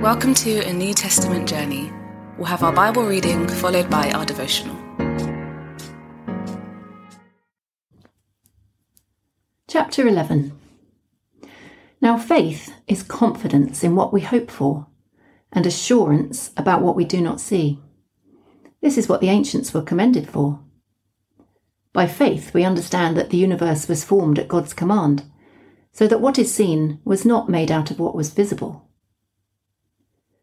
Welcome to a New Testament journey. We'll have our Bible reading followed by our devotional. Chapter 11 Now, faith is confidence in what we hope for and assurance about what we do not see. This is what the ancients were commended for. By faith, we understand that the universe was formed at God's command, so that what is seen was not made out of what was visible.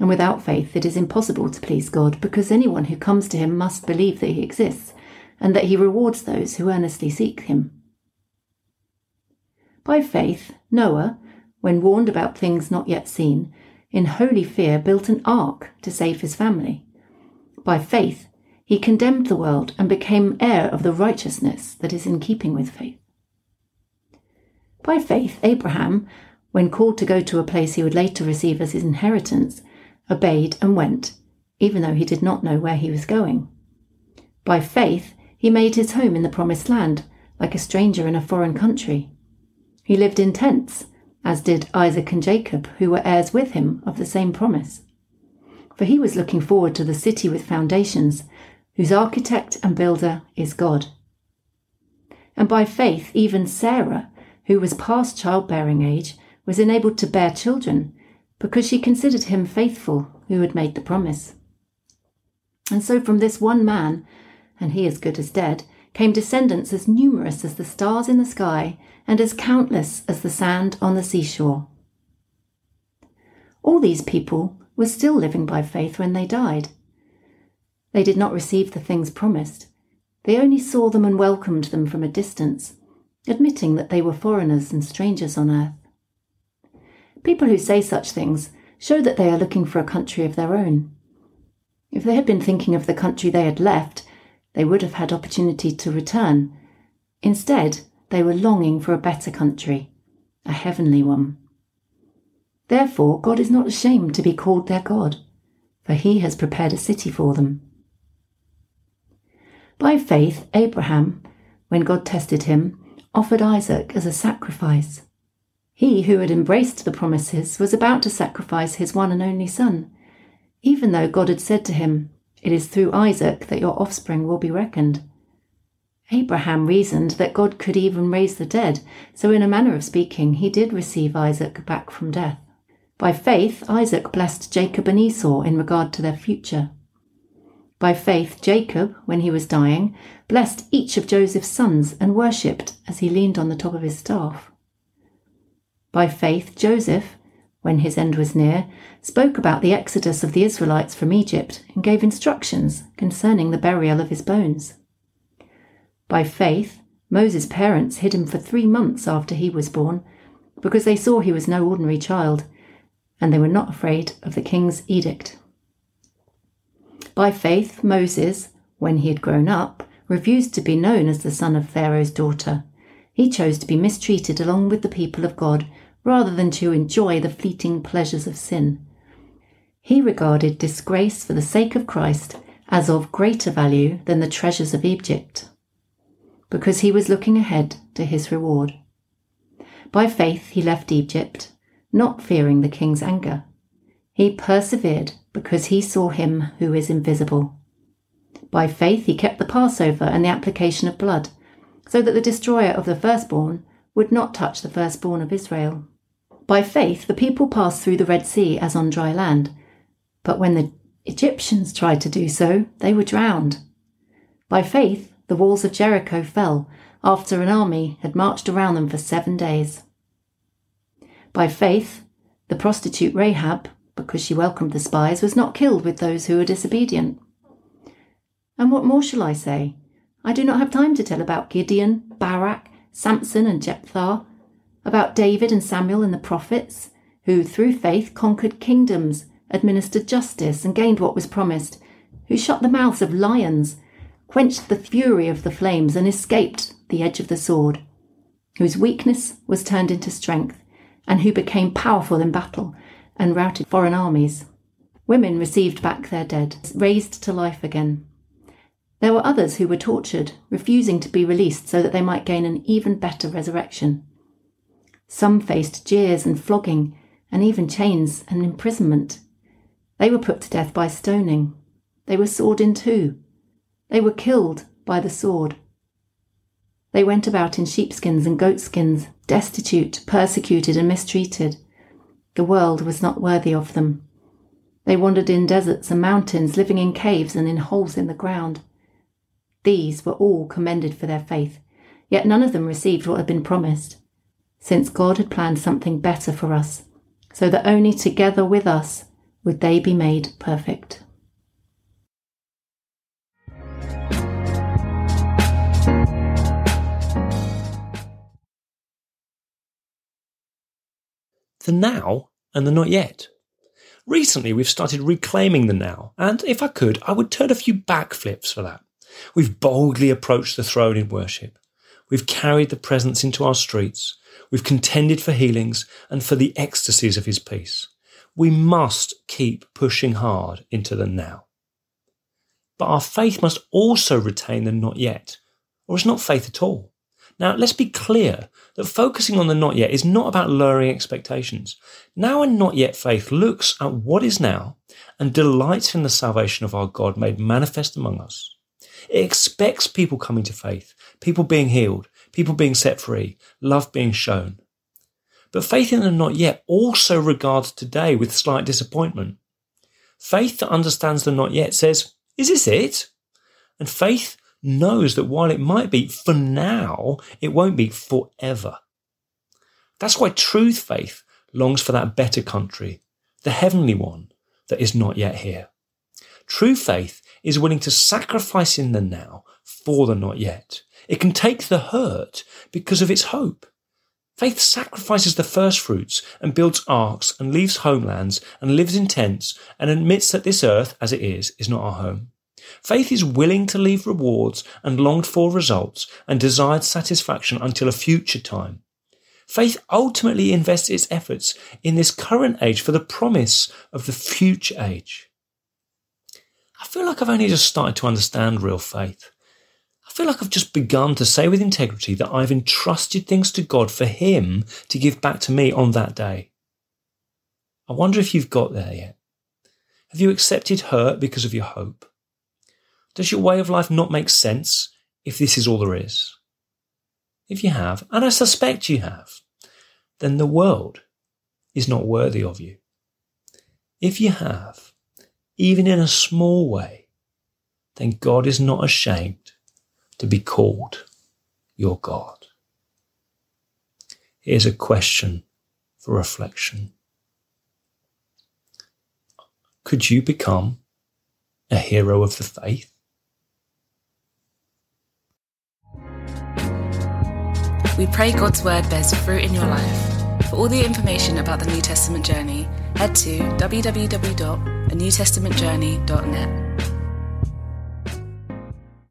And without faith, it is impossible to please God, because anyone who comes to him must believe that he exists, and that he rewards those who earnestly seek him. By faith, Noah, when warned about things not yet seen, in holy fear built an ark to save his family. By faith, he condemned the world and became heir of the righteousness that is in keeping with faith. By faith, Abraham, when called to go to a place he would later receive as his inheritance, obeyed, and went, even though he did not know where he was going. By faith, he made his home in the promised land, like a stranger in a foreign country. He lived in tents, as did Isaac and Jacob, who were heirs with him of the same promise. For he was looking forward to the city with foundations, whose architect and builder is God. And by faith, even Sarah, who was past childbearing age, was enabled to bear children because she considered him faithful who had made the promise. And so from this one man, and he as good as dead, came descendants as numerous as the stars in the sky and as countless as the sand on the seashore. All these people were still living by faith when they died. They did not receive the things promised. They only saw them and welcomed them from a distance, admitting that they were foreigners and strangers on earth. People who say such things show that they are looking for a country of their own. If they had been thinking of the country they had left, they would have had opportunity to return. Instead, they were longing for a better country, a heavenly one. Therefore, God is not ashamed to be called their God, for he has prepared a city for them. By faith, Abraham, when God tested him, offered Isaac as a sacrifice. He who had embraced the promises was about to sacrifice his one and only son, even though God had said to him, It is through Isaac that your offspring will be reckoned. Abraham reasoned that God could even raise the dead, so in a manner of speaking, he did receive Isaac back from death. By faith, Isaac blessed Jacob and Esau in regard to their future. By faith, Jacob, when he was dying, blessed each of Joseph's sons and worshipped as he leaned on the top of his staff. By faith, Joseph, when his end was near, spoke about the exodus of the Israelites from Egypt and gave instructions concerning the burial of his bones. By faith, Moses' parents hid him for three months after he was born, because they saw he was no ordinary child, and they were not afraid of the king's edict. By faith, Moses, when he had grown up, refused to be known as the son of Pharaoh's daughter. He chose to be mistreated along with the people of God rather than to enjoy the fleeting pleasures of sin. He regarded disgrace for the sake of Christ as of greater value than the treasures of Egypt, because he was looking ahead to his reward. By faith he left Egypt, not fearing the king's anger. He persevered because he saw him who is invisible. By faith he kept the Passover and the application of blood, so that the destroyer of the firstborn would not touch the firstborn of Israel. By faith, the people passed through the Red Sea as on dry land, but when the Egyptians tried to do so, they were drowned. By faith, the walls of Jericho fell after an army had marched around them for seven days. By faith, the prostitute Rahab, because she welcomed the spies, was not killed with those who were disobedient. And what more shall I say? I do not have time to tell about Gideon, Barak, Samson, and Jephthah, about David and Samuel and the prophets, who through faith conquered kingdoms administered justice and gained what was promised, who shut the mouths of lions, quenched the fury of the flames, and escaped the edge of the sword, whose weakness was turned into strength, and who became powerful in battle and routed foreign armies. Women received back their dead, raised to life again. There were others who were tortured, refusing to be released so that they might gain an even better resurrection. Some faced jeers and flogging, and even chains and imprisonment. They were put to death by stoning. They were sawed in two. They were killed by the sword. They went about in sheepskins and goatskins, destitute, persecuted, and mistreated. The world was not worthy of them. They wandered in deserts and mountains, living in caves and in holes in the ground. These were all commended for their faith, yet none of them received what had been promised, since God had planned something better for us, so that only together with us would they be made perfect. The now and the not yet. Recently, we've started reclaiming the now, and if I could, I would turn a few backflips for that. We've boldly approached the throne in worship. We've carried the presence into our streets. We've contended for healings and for the ecstasies of his peace. We must keep pushing hard into the now. But our faith must also retain the not yet, or it's not faith at all. Now, let's be clear that focusing on the not yet is not about lowering expectations. Now and not yet faith looks at what is now and delights in the salvation of our God made manifest among us. It expects people coming to faith, people being healed, people being set free, love being shown. But faith in the not yet also regards today with slight disappointment. Faith that understands the not yet says, Is this it? And faith knows that while it might be for now, it won't be forever. That's why truth faith longs for that better country, the heavenly one that is not yet here. True faith is willing to sacrifice in the now for the not yet. It can take the hurt because of its hope. Faith sacrifices the first fruits and builds arks and leaves homelands and lives in tents and admits that this earth, as it is, is not our home. Faith is willing to leave rewards and longed for results and desired satisfaction until a future time. Faith ultimately invests its efforts in this current age for the promise of the future age. I feel like I've only just started to understand real faith. I feel like I've just begun to say with integrity that I've entrusted things to God for Him to give back to me on that day. I wonder if you've got there yet. Have you accepted hurt because of your hope? Does your way of life not make sense if this is all there is? If you have, and I suspect you have, then the world is not worthy of you. If you have, even in a small way, then God is not ashamed to be called your God. Here's a question for reflection. Could you become a hero of the faith? We pray God's word bears fruit in your life. For all the information about the New Testament journey, head to www.anewtestamentjourney.net.